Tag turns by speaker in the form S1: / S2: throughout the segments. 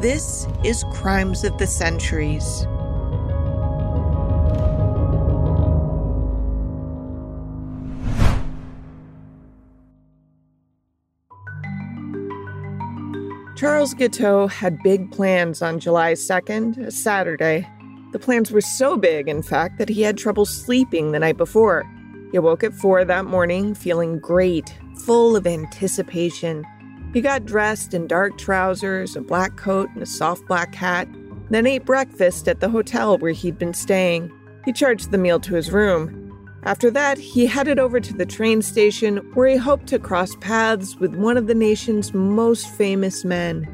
S1: This is Crimes of the Centuries. Charles Guiteau had big plans on July 2nd, a Saturday. The plans were so big, in fact, that he had trouble sleeping the night before. He woke at 4 that morning feeling great, full of anticipation. He got dressed in dark trousers, a black coat, and a soft black hat, then ate breakfast at the hotel where he'd been staying. He charged the meal to his room. After that, he headed over to the train station where he hoped to cross paths with one of the nation's most famous men.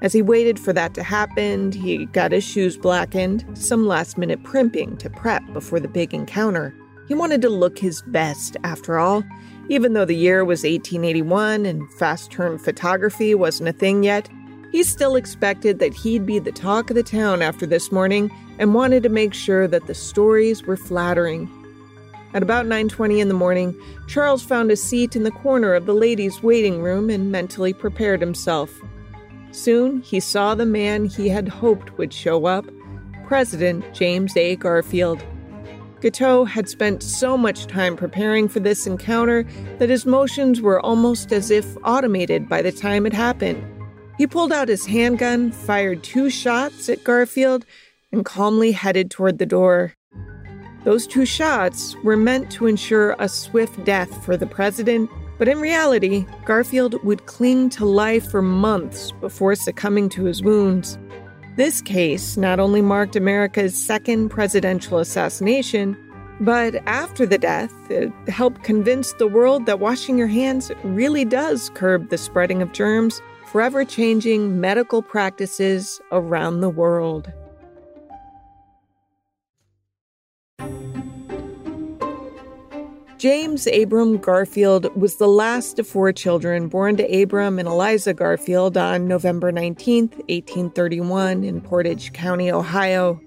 S1: As he waited for that to happen, he got his shoes blackened, some last minute primping to prep before the big encounter. He wanted to look his best, after all. Even though the year was 1881 and fast turn photography wasn't a thing yet, he still expected that he'd be the talk of the town after this morning and wanted to make sure that the stories were flattering at about 9:20 in the morning, Charles found a seat in the corner of the ladies' waiting room and mentally prepared himself. Soon, he saw the man he had hoped would show up, President James A. Garfield. Guiteau had spent so much time preparing for this encounter that his motions were almost as if automated by the time it happened. He pulled out his handgun, fired two shots at Garfield, and calmly headed toward the door. Those two shots were meant to ensure a swift death for the president, but in reality, Garfield would cling to life for months before succumbing to his wounds. This case not only marked America's second presidential assassination, but after the death, it helped convince the world that washing your hands really does curb the spreading of germs, forever changing medical practices around the world. James Abram Garfield was the last of four children born to Abram and Eliza Garfield on November 19, 1831, in Portage County, Ohio.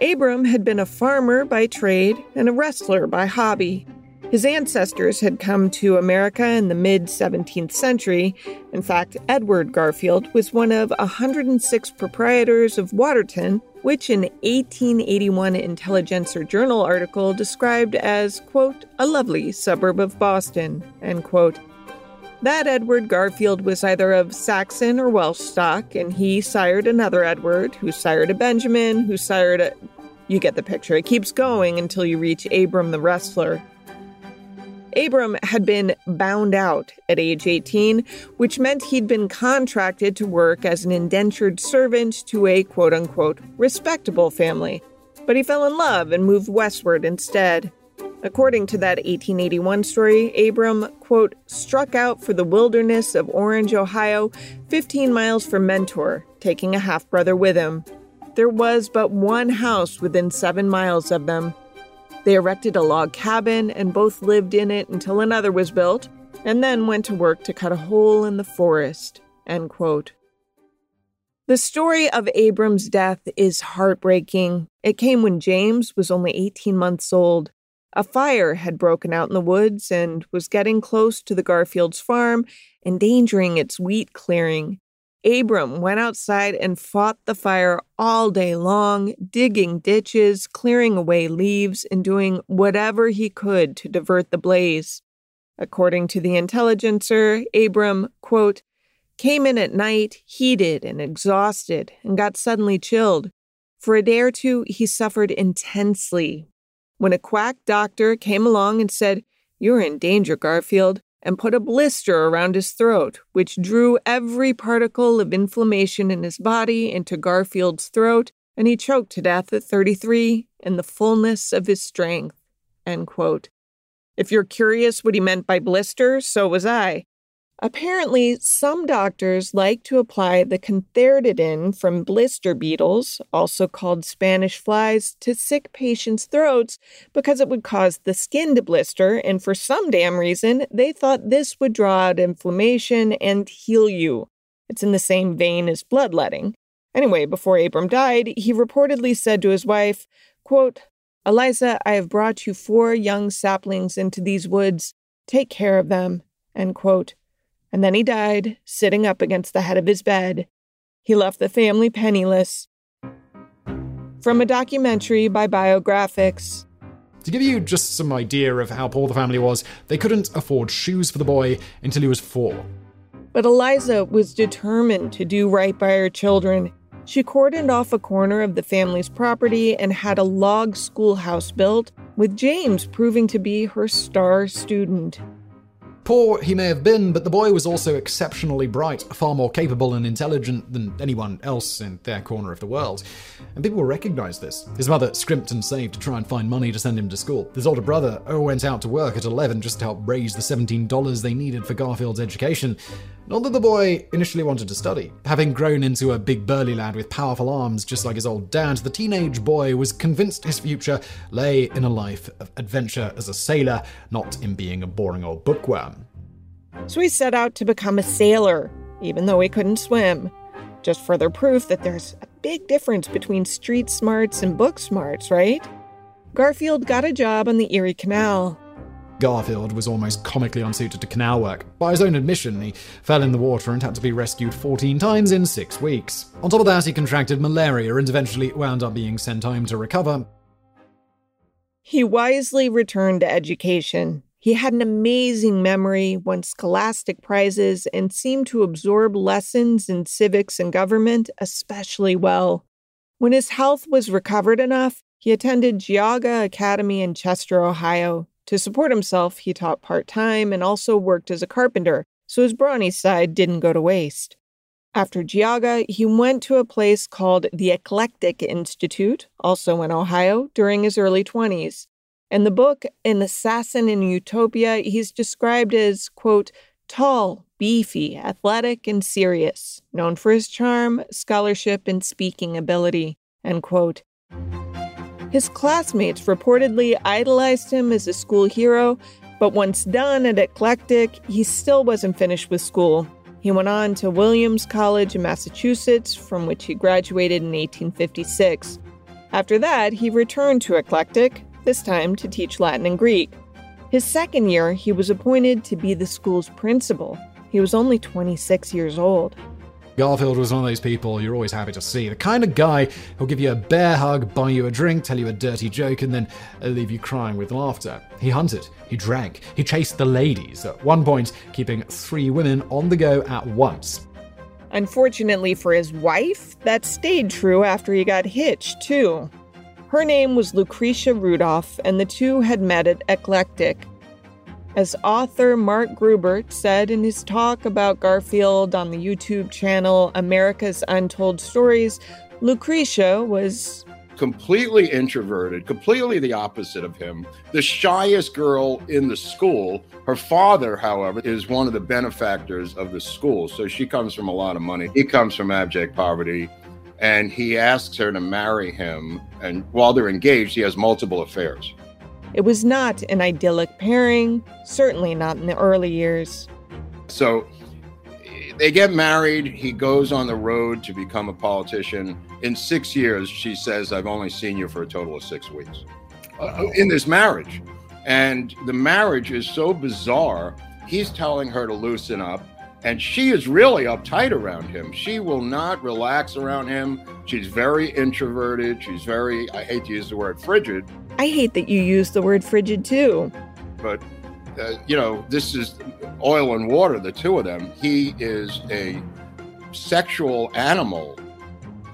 S1: Abram had been a farmer by trade and a wrestler by hobby. His ancestors had come to America in the mid 17th century. In fact, Edward Garfield was one of 106 proprietors of Watertown which an 1881 Intelligencer Journal article described as, quote, a lovely suburb of Boston, end quote. That Edward Garfield was either of Saxon or Welsh stock, and he sired another Edward, who sired a Benjamin, who sired a. You get the picture. It keeps going until you reach Abram the wrestler. Abram had been bound out at age 18, which meant he'd been contracted to work as an indentured servant to a quote unquote respectable family. But he fell in love and moved westward instead. According to that 1881 story, Abram, quote, struck out for the wilderness of Orange, Ohio, 15 miles from Mentor, taking a half brother with him. There was but one house within seven miles of them, they erected a log cabin and both lived in it until another was built, and then went to work to cut a hole in the forest. End quote. The story of Abram's death is heartbreaking. It came when James was only 18 months old. A fire had broken out in the woods and was getting close to the Garfield's farm, endangering its wheat clearing. Abram went outside and fought the fire all day long, digging ditches, clearing away leaves, and doing whatever he could to divert the blaze. According to the Intelligencer, Abram, quote, came in at night, heated and exhausted, and got suddenly chilled. For a day or two, he suffered intensely. When a quack doctor came along and said, You're in danger, Garfield, and put a blister around his throat, which drew every particle of inflammation in his body into Garfield's throat, and he choked to death at 33 in the fullness of his strength. If you're curious what he meant by blister, so was I. Apparently, some doctors like to apply the cantharidin from blister beetles, also called Spanish flies, to sick patients' throats because it would cause the skin to blister, and for some damn reason, they thought this would draw out inflammation and heal you. It's in the same vein as bloodletting. Anyway, before Abram died, he reportedly said to his wife, quote, Eliza, I have brought you four young saplings into these woods. Take care of them. End quote and then he died, sitting up against the head of his bed. He left the family penniless. From a documentary by Biographics.
S2: To give you just some idea of how poor the family was, they couldn't afford shoes for the boy until he was four.
S1: But Eliza was determined to do right by her children. She cordoned off a corner of the family's property and had a log schoolhouse built, with James proving to be her star student.
S2: Poor he may have been, but the boy was also exceptionally bright, far more capable and intelligent than anyone else in their corner of the world. And people recognized this. His mother scrimped and saved to try and find money to send him to school. His older brother went out to work at 11 just to help raise the $17 they needed for Garfield's education. Not that the boy initially wanted to study. Having grown into a big burly lad with powerful arms just like his old dad, the teenage boy was convinced his future lay in a life of adventure as a sailor, not in being a boring old bookworm.
S1: So he set out to become a sailor, even though he couldn't swim. Just further proof that there's a big difference between street smarts and book smarts, right? Garfield got a job on the Erie Canal.
S2: Garfield was almost comically unsuited to canal work. By his own admission, he fell in the water and had to be rescued 14 times in six weeks. On top of that, he contracted malaria and eventually wound up being sent home to recover.
S1: He wisely returned to education. He had an amazing memory, won scholastic prizes, and seemed to absorb lessons in civics and government especially well. When his health was recovered enough, he attended Geauga Academy in Chester, Ohio, to support himself, he taught part time and also worked as a carpenter, so his brawny side didn't go to waste. After Geauga, he went to a place called the Eclectic Institute, also in Ohio, during his early 20s. In the book, An Assassin in Utopia, he's described as, quote, tall, beefy, athletic, and serious, known for his charm, scholarship, and speaking ability, end quote. His classmates reportedly idolized him as a school hero, but once done at Eclectic, he still wasn't finished with school. He went on to Williams College in Massachusetts, from which he graduated in 1856. After that, he returned to Eclectic, this time to teach Latin and Greek. His second year, he was appointed to be the school's principal. He was only 26 years old.
S2: Garfield was one of those people you're always happy to see. The kind of guy who'll give you a bear hug, buy you a drink, tell you a dirty joke, and then leave you crying with laughter. He hunted, he drank, he chased the ladies, at one point, keeping three women on the go at once.
S1: Unfortunately for his wife, that stayed true after he got hitched, too. Her name was Lucretia Rudolph, and the two had met at Eclectic. As author Mark Grubert said in his talk about Garfield on the YouTube channel America's Untold Stories, Lucretia was
S3: completely introverted, completely the opposite of him, the shyest girl in the school. Her father, however, is one of the benefactors of the school. So she comes from a lot of money. He comes from abject poverty. And he asks her to marry him. And while they're engaged, he has multiple affairs.
S1: It was not an idyllic pairing, certainly not in the early years.
S3: So they get married. He goes on the road to become a politician. In six years, she says, I've only seen you for a total of six weeks uh, in this marriage. And the marriage is so bizarre. He's telling her to loosen up and she is really uptight around him. She will not relax around him. She's very introverted. She's very, I hate to use the word frigid.
S1: I hate that you use the word frigid too.
S3: But, uh, you know, this is oil and water, the two of them. He is a sexual animal.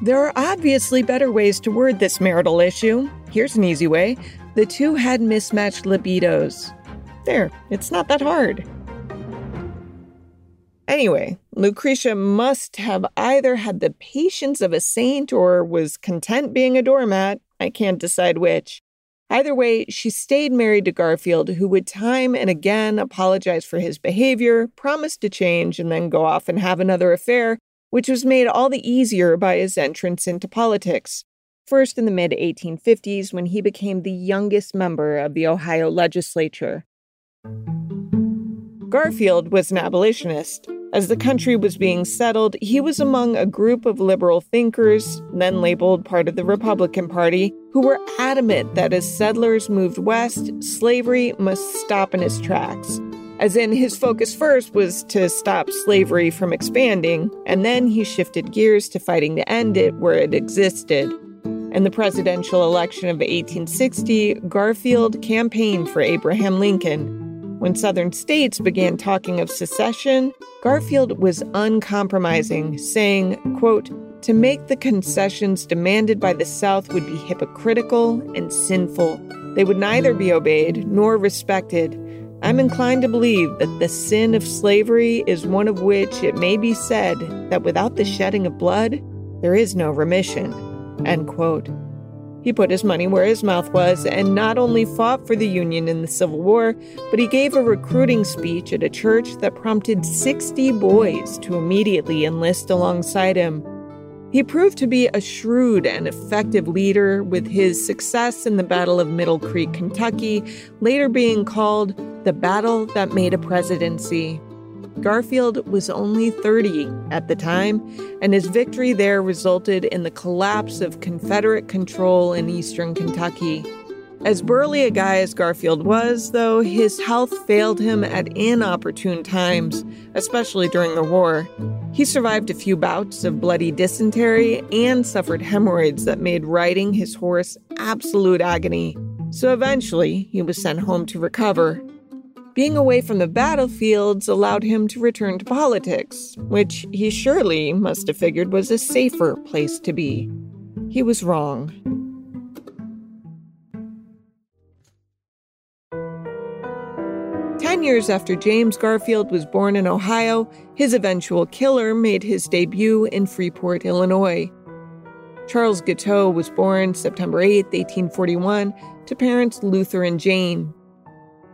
S1: There are obviously better ways to word this marital issue. Here's an easy way the two had mismatched libidos. There, it's not that hard. Anyway, Lucretia must have either had the patience of a saint or was content being a doormat. I can't decide which. Either way, she stayed married to Garfield, who would time and again apologize for his behavior, promise to change, and then go off and have another affair, which was made all the easier by his entrance into politics. First in the mid 1850s, when he became the youngest member of the Ohio legislature. Garfield was an abolitionist. As the country was being settled, he was among a group of liberal thinkers, then labeled part of the Republican Party, who were adamant that as settlers moved west, slavery must stop in its tracks. As in, his focus first was to stop slavery from expanding, and then he shifted gears to fighting to end it where it existed. In the presidential election of 1860, Garfield campaigned for Abraham Lincoln, when Southern states began talking of secession, Garfield was uncompromising, saying, quote, to make the concessions demanded by the South would be hypocritical and sinful. They would neither be obeyed nor respected. I'm inclined to believe that the sin of slavery is one of which it may be said that without the shedding of blood, there is no remission. End quote. He put his money where his mouth was and not only fought for the Union in the Civil War, but he gave a recruiting speech at a church that prompted 60 boys to immediately enlist alongside him. He proved to be a shrewd and effective leader, with his success in the Battle of Middle Creek, Kentucky, later being called the battle that made a presidency. Garfield was only 30 at the time, and his victory there resulted in the collapse of Confederate control in eastern Kentucky. As burly a guy as Garfield was, though, his health failed him at inopportune times, especially during the war. He survived a few bouts of bloody dysentery and suffered hemorrhoids that made riding his horse absolute agony. So eventually, he was sent home to recover. Being away from the battlefields allowed him to return to politics, which he surely must have figured was a safer place to be. He was wrong. Ten years after James Garfield was born in Ohio, his eventual killer made his debut in Freeport, Illinois. Charles Guiteau was born September 8, 1841, to parents Luther and Jane,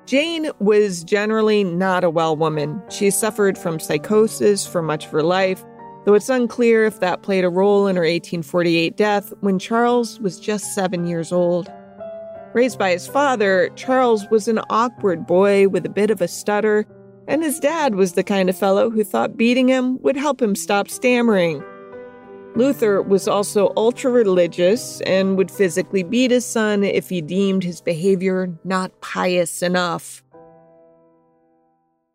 S1: Jane was generally not a well woman. She suffered from psychosis for much of her life, though it's unclear if that played a role in her 1848 death when Charles was just seven years old. Raised by his father, Charles was an awkward boy with a bit of a stutter, and his dad was the kind of fellow who thought beating him would help him stop stammering. Luther was also ultra religious and would physically beat his son if he deemed his behavior not pious enough.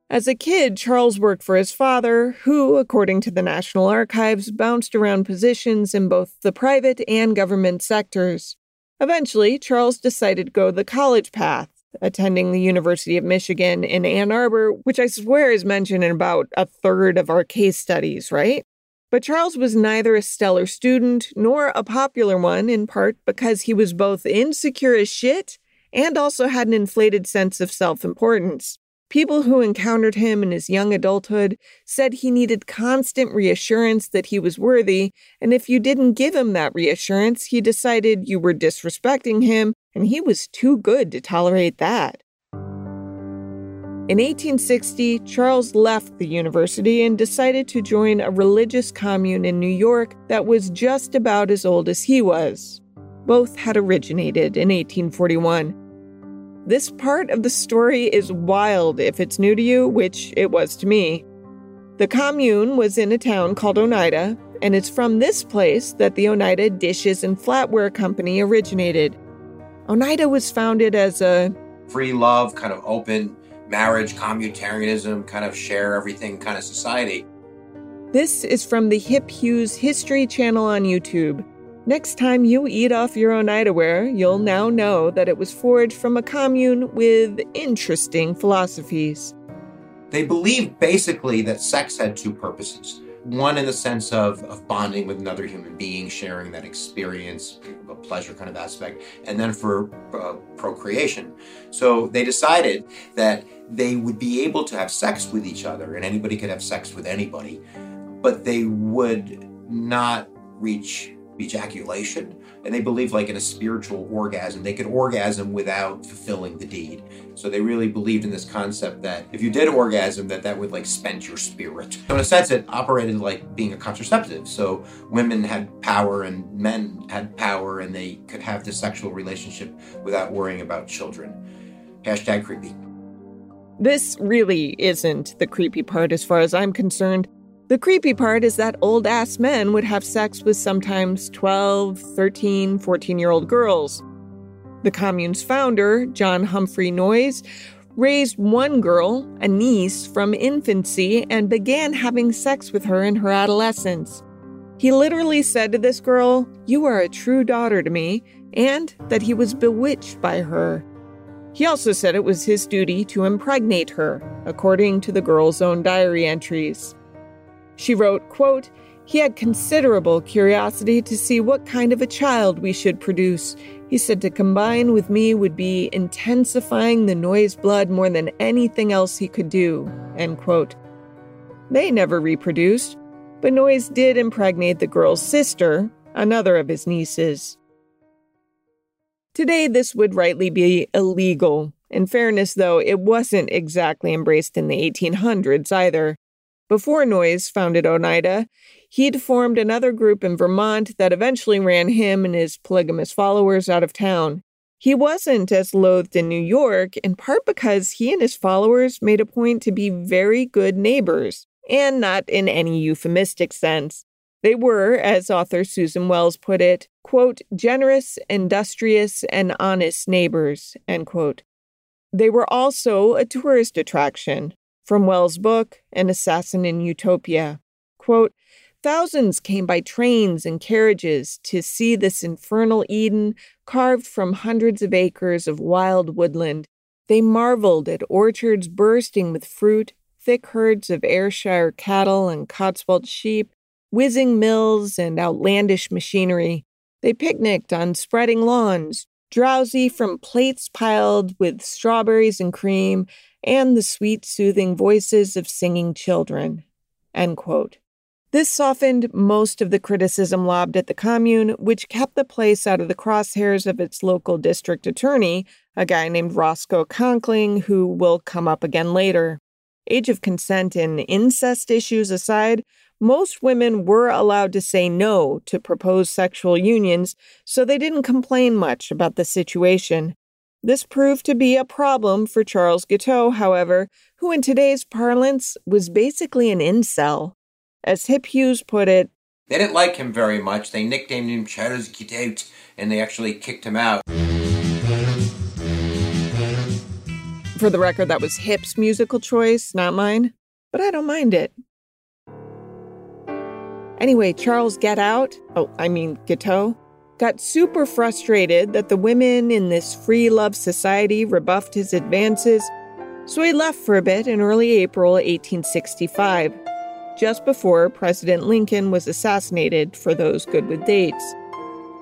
S1: As a kid, Charles worked for his father, who, according to the National Archives, bounced around positions in both the private and government sectors. Eventually, Charles decided to go the college path, attending the University of Michigan in Ann Arbor, which I swear is mentioned in about a third of our case studies, right? But Charles was neither a stellar student nor a popular one, in part because he was both insecure as shit and also had an inflated sense of self importance. People who encountered him in his young adulthood said he needed constant reassurance that he was worthy, and if you didn't give him that reassurance, he decided you were disrespecting him, and he was too good to tolerate that. In 1860, Charles left the university and decided to join a religious commune in New York that was just about as old as he was. Both had originated in 1841. This part of the story is wild if it's new to you, which it was to me. The commune was in a town called Oneida, and it's from this place that the Oneida Dishes and Flatware Company originated. Oneida was founded as a
S4: free love, kind of open, marriage, communitarianism, kind of share everything kind of society.
S1: This is from the Hip Hughes History channel on YouTube. Next time you eat off your Oneida ware, you'll now know that it was forged from a commune with interesting philosophies.
S4: They believed basically that sex had two purposes one in the sense of, of bonding with another human being, sharing that experience, a pleasure kind of aspect, and then for uh, procreation. So they decided that they would be able to have sex with each other, and anybody could have sex with anybody, but they would not reach ejaculation. And they believed, like in a spiritual orgasm, they could orgasm without fulfilling the deed. So they really believed in this concept that if you did orgasm, that that would like spend your spirit. So in a sense, it operated like being a contraceptive. So women had power and men had power, and they could have this sexual relationship without worrying about children. Hashtag creepy.
S1: This really isn't the creepy part as far as I'm concerned. The creepy part is that old ass men would have sex with sometimes 12, 13, 14 year old girls. The commune's founder, John Humphrey Noyes, raised one girl, a niece, from infancy and began having sex with her in her adolescence. He literally said to this girl, You are a true daughter to me, and that he was bewitched by her. He also said it was his duty to impregnate her, according to the girl's own diary entries. She wrote, quote, He had considerable curiosity to see what kind of a child we should produce. He said to combine with me would be intensifying the Noyes blood more than anything else he could do. End quote. They never reproduced, but Noyes did impregnate the girl's sister, another of his nieces. Today, this would rightly be illegal. In fairness, though, it wasn't exactly embraced in the 1800s either. Before Noyes founded Oneida, he'd formed another group in Vermont that eventually ran him and his polygamous followers out of town. He wasn't as loathed in New York, in part because he and his followers made a point to be very good neighbors, and not in any euphemistic sense. They were, as author Susan Wels put it, quote, generous, industrious, and honest neighbors, end quote. They were also a tourist attraction. From Wels' book, An Assassin in Utopia, quote, Thousands came by trains and carriages to see this infernal Eden carved from hundreds of acres of wild woodland. They marveled at orchards bursting with fruit, thick herds of Ayrshire cattle and Cotswold sheep, whizzing mills, and outlandish machinery. They picnicked on spreading lawns, drowsy from plates piled with strawberries and cream and the sweet, soothing voices of singing children. This softened most of the criticism lobbed at the commune, which kept the place out of the crosshairs of its local district attorney, a guy named Roscoe Conkling, who will come up again later. Age of consent and incest issues aside, most women were allowed to say no to proposed sexual unions, so they didn't complain much about the situation. This proved to be a problem for Charles Guiteau, however, who in today's parlance was basically an incel. As Hip Hughes put it,
S4: they didn't like him very much. They nicknamed him Charles Get Out, and they actually kicked him out.
S1: For the record, that was Hip's musical choice, not mine, but I don't mind it. Anyway, Charles Get Out, oh, I mean Guiteau, got super frustrated that the women in this free love society rebuffed his advances, so he left for a bit in early April 1865, just before President Lincoln was assassinated for those good with dates.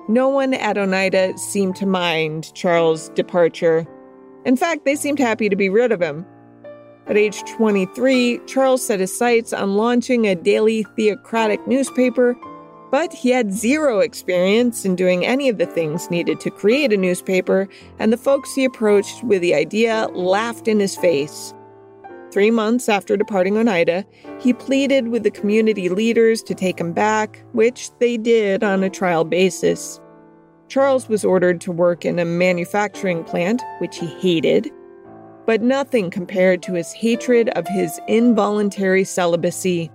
S1: No one at Oneida seemed to mind Charles' departure. In fact, they seemed happy to be rid of him. At age 23, Charles set his sights on launching a daily theocratic newspaper, but he had zero experience in doing any of the things needed to create a newspaper, and the folks he approached with the idea laughed in his face. Three months after departing Oneida, he pleaded with the community leaders to take him back, which they did on a trial basis. Charles was ordered to work in a manufacturing plant, which he hated, but nothing compared to his hatred of his involuntary celibacy.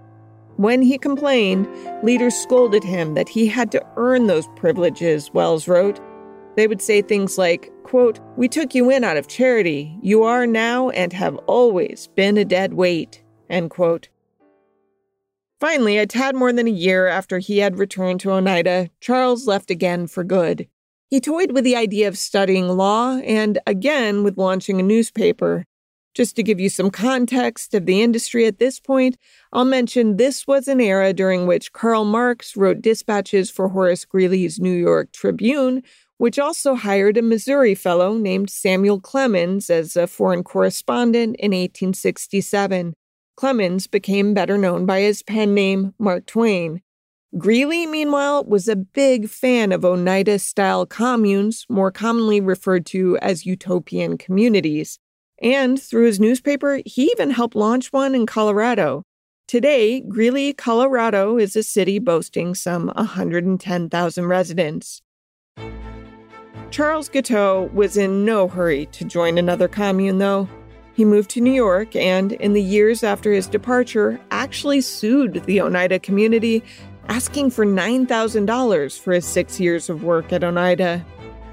S1: When he complained, leaders scolded him that he had to earn those privileges, Wels wrote. They would say things like, quote, We took you in out of charity. You are now and have always been a dead weight. End quote. Finally, a tad more than a year after he had returned to Oneida, Charles left again for good. He toyed with the idea of studying law and again with launching a newspaper. Just to give you some context of the industry at this point, I'll mention this was an era during which Karl Marx wrote dispatches for Horace Greeley's New York Tribune, which also hired a Missouri fellow named Samuel Clemens as a foreign correspondent in 1867. Clemens became better known by his pen name, Mark Twain. Greeley, meanwhile, was a big fan of Oneida style communes, more commonly referred to as utopian communities. And through his newspaper, he even helped launch one in Colorado. Today, Greeley, Colorado is a city boasting some 110,000 residents. Charles Guiteau was in no hurry to join another commune, though. He moved to New York and, in the years after his departure, actually sued the Oneida community asking for $9,000 for his six years of work at Oneida.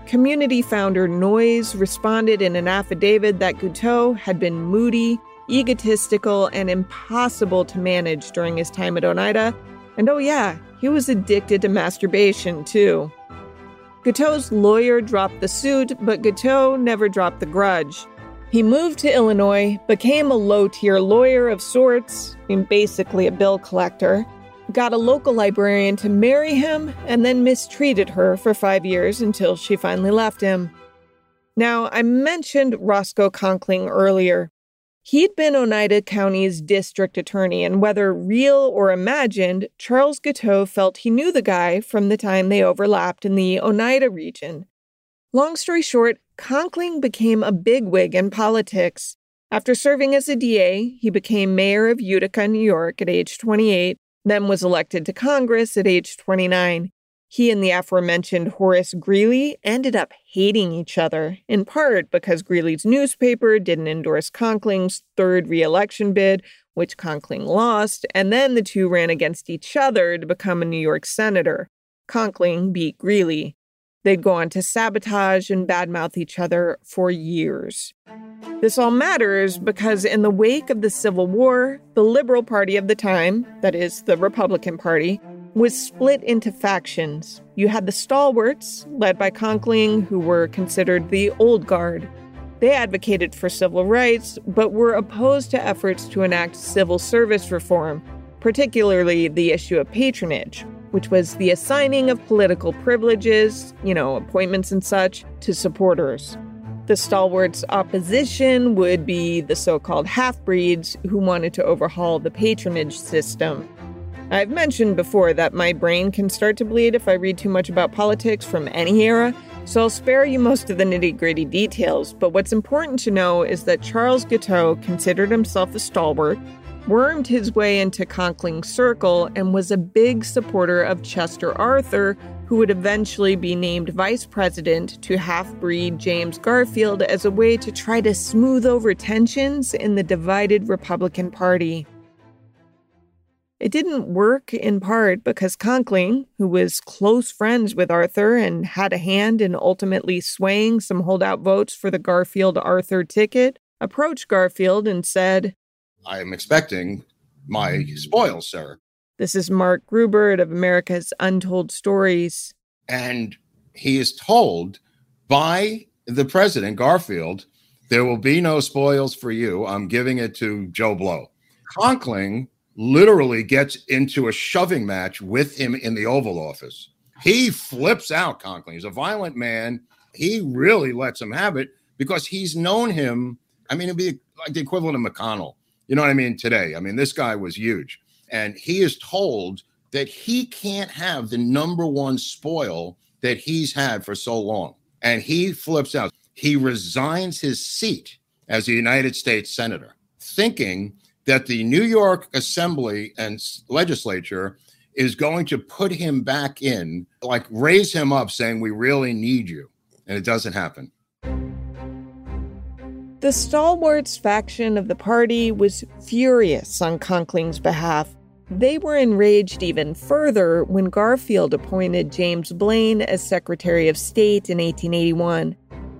S1: Community founder Noyes responded in an affidavit that Guiteau had been moody, egotistical, and impossible to manage during his time at Oneida. And oh, yeah, he was addicted to masturbation, too. Guiteau's lawyer dropped the suit, but Guiteau never dropped the grudge. He moved to Illinois, became a low tier lawyer of sorts, and basically a bill collector, got a local librarian to marry him, and then mistreated her for five years until she finally left him. Now, I mentioned Roscoe Conkling earlier. He'd been Oneida County's district attorney, and whether real or imagined, Charles Guiteau felt he knew the guy from the time they overlapped in the Oneida region. Long story short, Conkling became a bigwig in politics. After serving as a DA, he became mayor of Utica, New York at age 28 then was elected to Congress at age 29. He and the aforementioned Horace Greeley ended up hating each other, in part because Greeley's newspaper didn't endorse Conkling's third reelection bid, which Conkling lost, and then the two ran against each other to become a New York senator. Conkling beat Greeley. They'd go on to sabotage and badmouth each other for years. This all matters because, in the wake of the Civil War, the Liberal Party of the time, that is, the Republican Party, was split into factions. You had the stalwarts, led by Conkling, who were considered the old guard. They advocated for civil rights, but were opposed to efforts to enact civil service reform, particularly the issue of patronage, which was the assigning of political privileges, you know, appointments and such, to supporters. The stalwarts' opposition would be the so called half breeds who wanted to overhaul the patronage system. I've mentioned before that my brain can start to bleed if I read too much about politics from any era, so I'll spare you most of the nitty gritty details. But what's important to know is that Charles Guiteau considered himself a stalwart wormed his way into Conkling's circle and was a big supporter of Chester Arthur, who would eventually be named vice president to half breed James Garfield as a way to try to smooth over tensions in the divided Republican Party. It didn't work in part because Conkling, who was close friends with Arthur and had a hand in ultimately swaying some holdout votes for the Garfield Arthur ticket, approached Garfield and said,
S3: I am expecting my spoils, sir.
S1: This is Mark Grubert of America's Untold Stories.
S3: And he is told by the president, Garfield, there will be no spoils for you. I'm giving it to Joe Blow. Conkling literally gets into a shoving match with him in the Oval Office. He flips out, Conkling. He's a violent man. He really lets him have it because he's known him. I mean, it'd be like the equivalent of McConnell. You know what I mean? Today, I mean, this guy was huge. And he is told that he can't have the number one spoil that he's had for so long. And he flips out. He resigns his seat as a United States Senator, thinking that the New York Assembly and legislature is going to put him back in, like raise him up, saying, We really need you. And it doesn't happen.
S1: The stalwarts faction of the party was furious on Conkling's behalf. They were enraged even further when Garfield appointed James Blaine as Secretary of State in 1881.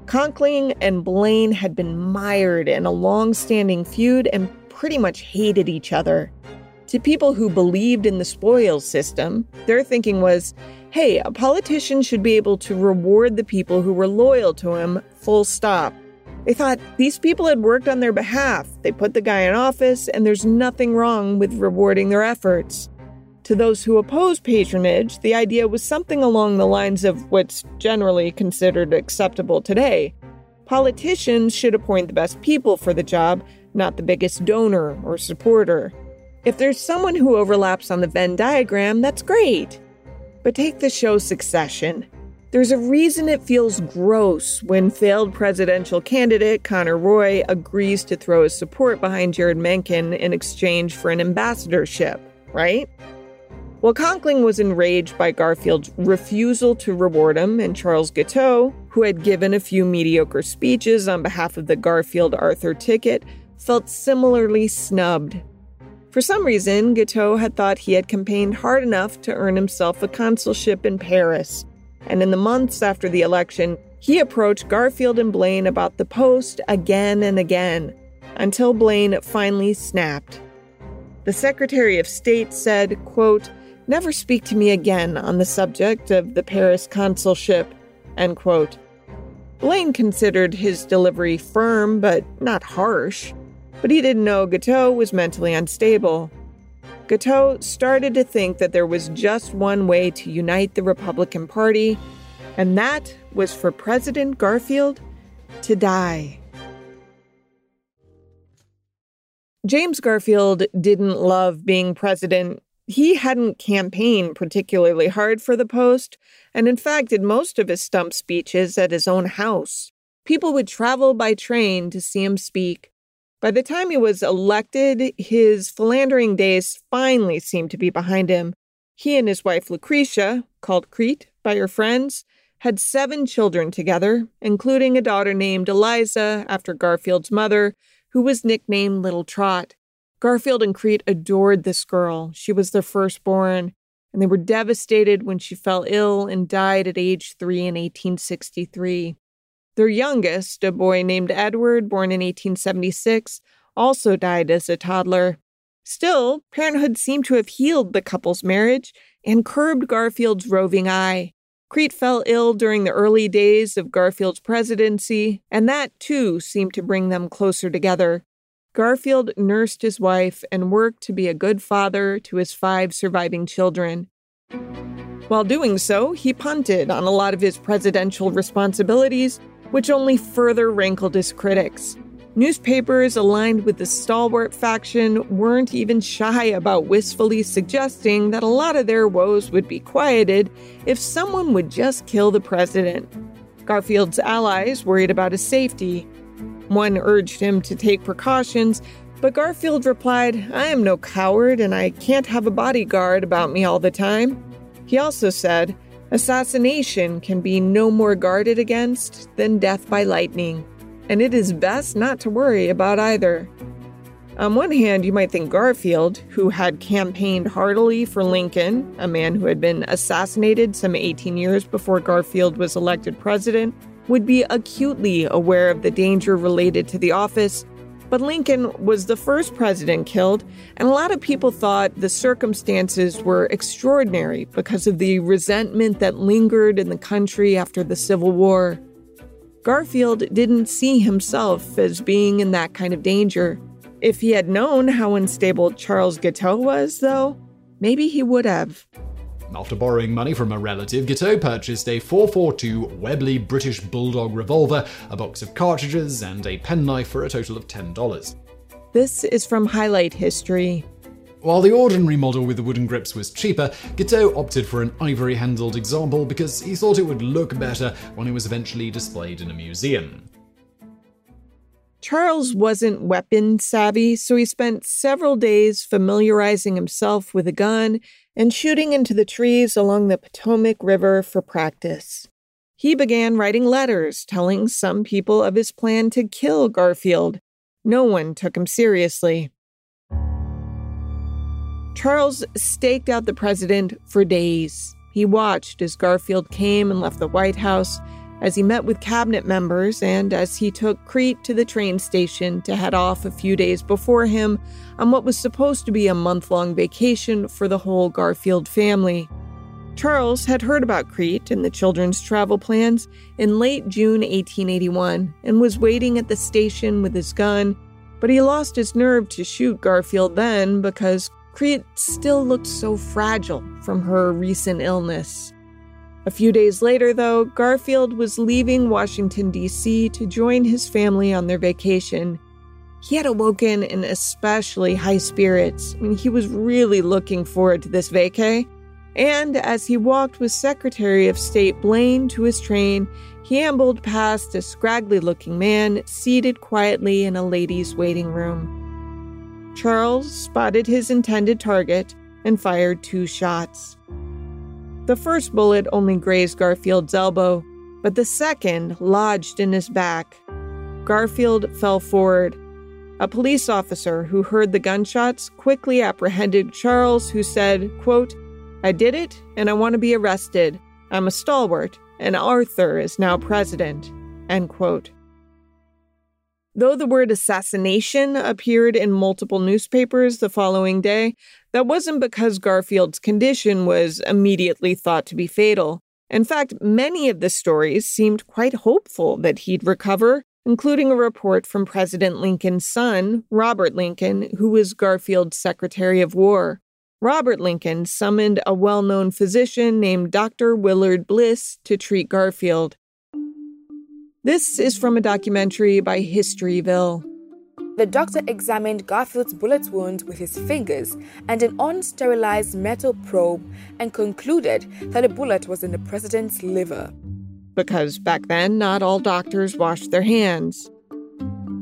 S1: Conkling and Blaine had been mired in a long standing feud and pretty much hated each other. To people who believed in the spoils system, their thinking was hey, a politician should be able to reward the people who were loyal to him, full stop. They thought these people had worked on their behalf. They put the guy in office, and there's nothing wrong with rewarding their efforts. To those who oppose patronage, the idea was something along the lines of what's generally considered acceptable today. Politicians should appoint the best people for the job, not the biggest donor or supporter. If there's someone who overlaps on the Venn diagram, that's great. But take the show Succession. There's a reason it feels gross when failed presidential candidate Connor Roy agrees to throw his support behind Jeryd Mencken in exchange for an ambassadorship, right? Well, Conkling was enraged by Garfield's refusal to reward him, and Charles Guiteau, who had given a few mediocre speeches on behalf of the Garfield Arthur ticket, felt similarly snubbed. For some reason, Guiteau had thought he had campaigned hard enough to earn himself a consulship in Paris, and in the months after the election, he approached Garfield and Blaine about the post again and again, until Blaine finally snapped. The Secretary of State said, quote, Never speak to me again on the subject of the Paris consulship, end quote. Blaine considered his delivery firm but not harsh, but he didn't know Guiteau was mentally unstable. Guiteau started to think that there was just one way to unite the Republican Party, and that was for President Garfield to die. James Garfield didn't love being president he hadn't campaigned particularly hard for the post, and in fact did most of his stump speeches at his own house. People would travel by train to see him speak. By the time he was elected, his philandering days finally seemed to be behind him. He and his wife Lucretia, called Crete by her friends, had seven children together, including a daughter named Eliza after Garfield's mother, who was nicknamed Little Trot. Garfield and Crete adored this girl. She was their firstborn, and they were devastated when she fell ill and died at age three in 1863. Their youngest, a boy named Edward, born in 1876, also died as a toddler. Still, parenthood seemed to have healed the couple's marriage and curbed Garfield's roving eye. Crete fell ill during the early days of Garfield's presidency, and that too seemed to bring them closer together. Garfield nursed his wife and worked to be a good father to his five surviving children. While doing so, he punted on a lot of his presidential responsibilities, which only further rankled his critics. Newspapers aligned with the stalwart faction weren't even shy about wistfully suggesting that a lot of their woes would be quieted if someone would just kill the president. Garfield's allies worried about his safety, one urged him to take precautions, but Garfield replied, I am no coward and I can't have a bodyguard about me all the time. He also said, Assassination can be no more guarded against than death by lightning, and it is best not to worry about either. On one hand, you might think Garfield, who had campaigned heartily for Lincoln, a man who had been assassinated some 18 years before Garfield was elected president, would be acutely aware of the danger related to the office. But Lincoln was the first president killed, and a lot of people thought the circumstances were extraordinary because of the resentment that lingered in the country after the Civil War. Garfield didn't see himself as being in that kind of danger. If he had known how unstable Charles Guiteau was, though, maybe he would have.
S2: After borrowing money from a relative, Guiteau purchased a 442 Webley British Bulldog revolver, a box of cartridges, and a penknife for a total of $10.
S1: This is from Highlight History.
S2: While the ordinary model with the wooden grips was cheaper, Guiteau opted for an ivory handled example because he thought it would look better when it was eventually displayed in a museum.
S1: Charles wasn't weapon savvy, so he spent several days familiarizing himself with a gun and shooting into the trees along the Potomac River for practice. He began writing letters telling some people of his plan to kill Garfield. No one took him seriously. Charles staked out the president for days. He watched as Garfield came and left the White House as he met with cabinet members and as he took Crete to the train station to head off a few days before him on what was supposed to be a month long vacation for the whole Garfield family. Charles had heard about Crete and the children's travel plans in late June 1881 and was waiting at the station with his gun, but he lost his nerve to shoot Garfield then because Crete still looked so fragile from her recent illness. A few days later, though, Garfield was leaving Washington, D.C. to join his family on their vacation. he had awoken in especially high spirits. I mean, he was really looking forward to this vacay. And as he walked with Secretary of State Blaine to his train, he ambled past a scraggly looking man seated quietly in a ladies' waiting room. Charles spotted his intended target and fired two shots. The first bullet only grazed Garfield's elbow, but the second lodged in his back. Garfield fell forward. A police officer who heard the gunshots quickly apprehended Charles, who said, quote, I did it, and I want to be arrested. I'm a stalwart, and Arthur is now president. End quote. Though the word assassination appeared in multiple newspapers the following day, that wasn't because Garfield's condition was immediately thought to be fatal. In fact, many of the stories seemed quite hopeful that he'd recover, including a report from President Lincoln's son, Robert Lincoln, who was Garfield's Secretary of War. Robert Lincoln summoned a well known physician named Dr. Willard Bliss to treat Garfield. This is from a documentary by Historyville.
S5: The doctor examined Garfield's bullet wound with his fingers and an unsterilized metal probe and concluded that the bullet was in the president's liver.
S1: Because back then, not all doctors washed their hands.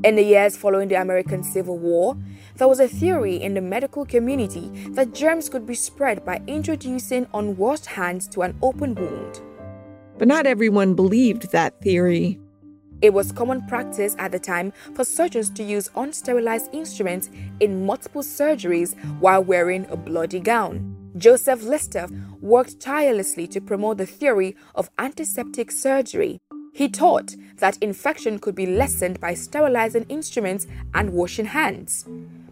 S5: In the years following the American Civil War, there was a theory in the medical community that germs could be spread by introducing unwashed hands to an open wound.
S1: But not everyone believed that theory.
S5: It was common practice at the time for surgeons to use unsterilized instruments in multiple surgeries while wearing a bloody gown. Joseph Lister worked tirelessly to promote the theory of antiseptic surgery. He taught that infection could be lessened by sterilizing instruments and washing hands.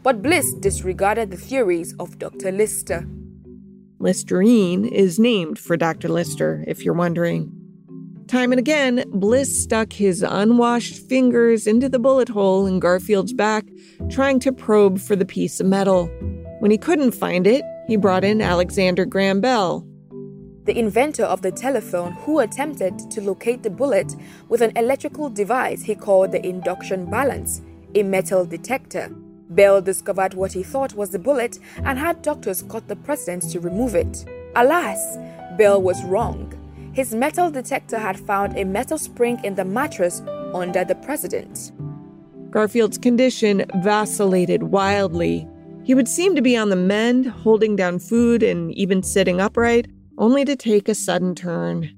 S5: But Bliss disregarded the theories of Dr. Lister.
S1: Listerine is named for Dr. Lister, if you're wondering. Time and again, Bliss stuck his unwashed fingers into the bullet hole in Garfield's back, trying to probe for the piece of metal. When he couldn't find it, he brought in Alexander Graham Bell.
S5: The inventor of the telephone, who attempted to locate the bullet with an electrical device he called the induction balance, a metal detector. Bell discovered what he thought was the bullet and had doctors cut the president to remove it. Alas, Bell was wrong. His metal detector had found a metal spring in the mattress under the president.
S1: Garfield's condition vacillated wildly. He would seem to be on the mend, holding down food and even sitting upright, only to take a sudden turn.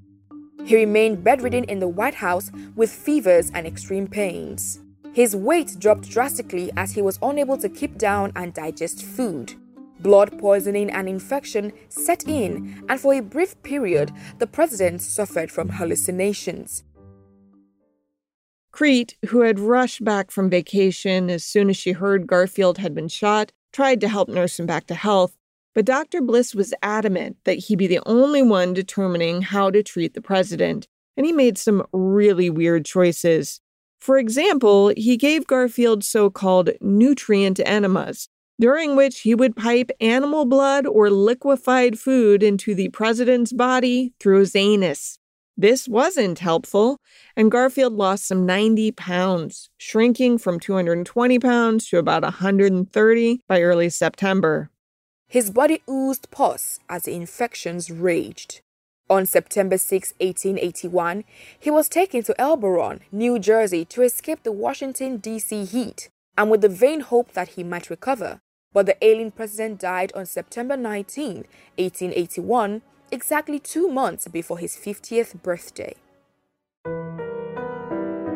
S5: He remained bedridden in the White House with fevers and extreme pains. His weight dropped drastically as he was unable to keep down and digest food. Blood poisoning and infection set in, and for a brief period, the president suffered from hallucinations.
S1: Crete, who had rushed back from vacation as soon as she heard Garfield had been shot, tried to help nurse him back to health, but Dr. Bliss was adamant that he be the only one determining how to treat the president, and he made some really weird choices. For example, he gave Garfield so called nutrient enemas, during which he would pipe animal blood or liquefied food into the president's body through his anus. This wasn't helpful, and Garfield lost some 90 pounds, shrinking from 220 pounds to about 130 by early September.
S5: His body oozed pus as the infections raged. On September 6, 1881, he was taken to Elberon, New Jersey, to escape the Washington, D.C. heat, and with the vain hope that he might recover. But the ailing president died on September 19, 1881, exactly two months before his 50th birthday.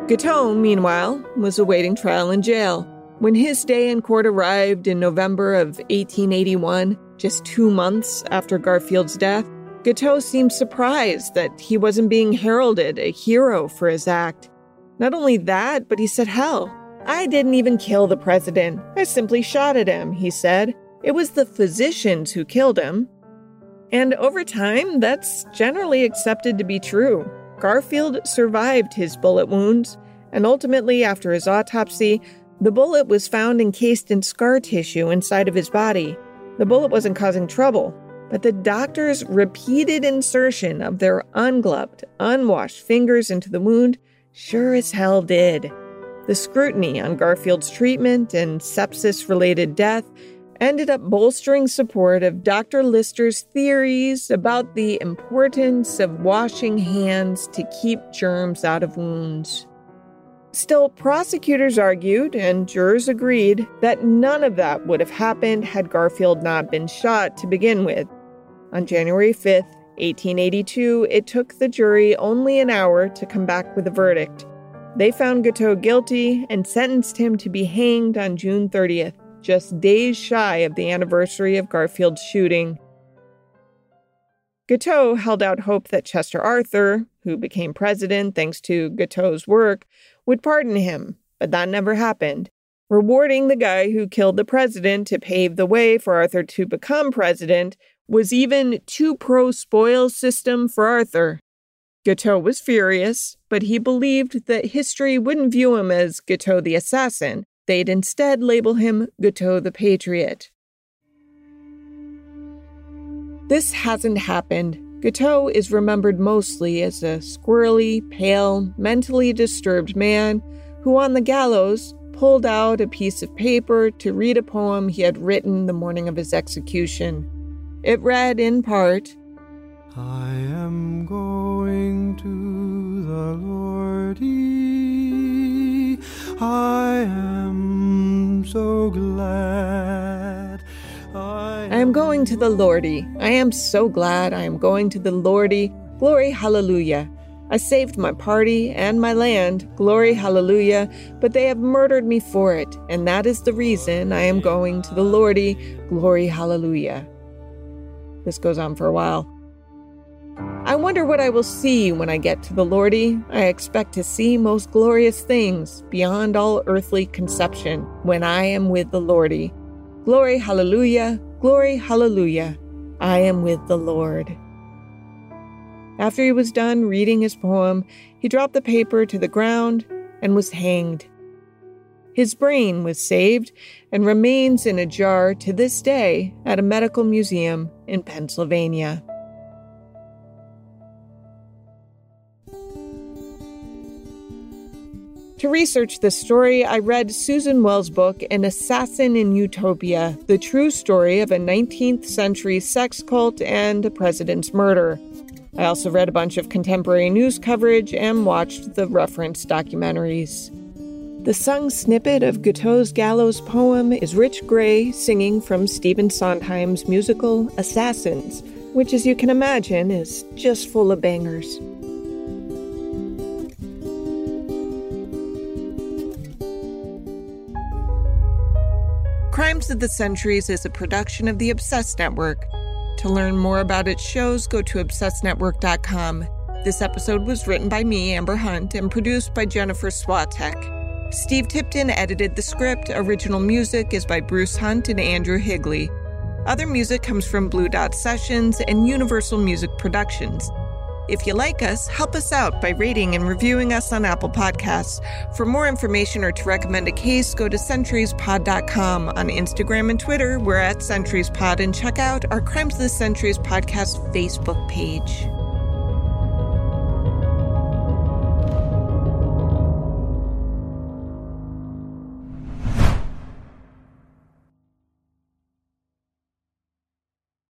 S1: Guiteau, meanwhile, was awaiting trial in jail. When his day in court arrived in November of 1881, just two months after Garfield's death, Guiteau seemed surprised that he wasn't being heralded a hero for his act. Not only that, but he said, Hell, I didn't even kill the president. I simply shot at him, he said. It was the physicians who killed him. And over time, that's generally accepted to be true. Garfield survived his bullet wounds, and ultimately, after his autopsy, the bullet was found encased in scar tissue inside of his body. The bullet wasn't causing trouble, but the doctor's repeated insertion of their ungloved, unwashed fingers into the wound sure as hell did. The scrutiny on Garfield's treatment and sepsis related death ended up bolstering support of Dr. Lister's theories about the importance of washing hands to keep germs out of wounds. Still, prosecutors argued, and jurors agreed, that none of that would have happened had Garfield not been shot to begin with. On January 5, 1882, it took the jury only an hour to come back with a verdict. They found Guiteau guilty and sentenced him to be hanged on June 30th just days shy of the anniversary of Garfield's shooting. Guiteau held out hope that Chester Arthur, who became president thanks to Guiteau's work, would pardon him, but that never happened. Rewarding the guy who killed the president to pave the way for Arthur to become president was even too pro spoils system for Arthur. Guiteau was furious, but he believed that history wouldn't view him as Guiteau the assassin, They'd instead label him Guiteau the Patriot. This hasn't happened. Guiteau is remembered mostly as a squirrely, pale, mentally disturbed man who, on the gallows, pulled out a piece of paper to read a poem he had written the morning of his execution. It read, in part,
S6: I am going to the Lordy I am so glad.
S1: I am going to the Lordy. I am so glad I am going to the Lordy. Glory, hallelujah. I saved my party and my land, glory, hallelujah, but they have murdered me for it, and that is the reason I am going to the Lordy, glory, hallelujah. This goes on for a while. I wonder what I will see when I get to the Lordy. I expect to see most glorious things beyond all earthly conception when I am with the Lordy. Glory, hallelujah, glory, hallelujah. I am with the Lord. After he was done reading his poem, he dropped the paper to the ground and was hanged. His brain was saved and remains in a jar to this day at a medical museum in Pennsylvania. To research this story, I read Susan Wels' book, An Assassin in Utopia The True Story of a 19th Century Sex Cult and a President's Murder. I also read a bunch of contemporary news coverage and watched the reference documentaries. The sung snippet of Guiteau's gallows poem is Rich Gray singing from Stephen Sondheim's musical Assassins, which, as you can imagine, is just full of bangers. Crimes of the Centuries is a production of the Obsessed Network. To learn more about its shows, go to obsessednetwork.com. This episode was written by me, Amber Hunt, and produced by Jennifer Swatek. Steve Tipton edited the script. Original music is by Bruce Hunt and Andrew Higley. Other music comes from Blue Dot Sessions and Universal Music Productions. If you like us, help us out by rating and reviewing us on Apple Podcasts. For more information or to recommend a case, go to centuriespod.com. On Instagram and Twitter, we're at centuriespod and check out our Crimes of the Centuries podcast Facebook page.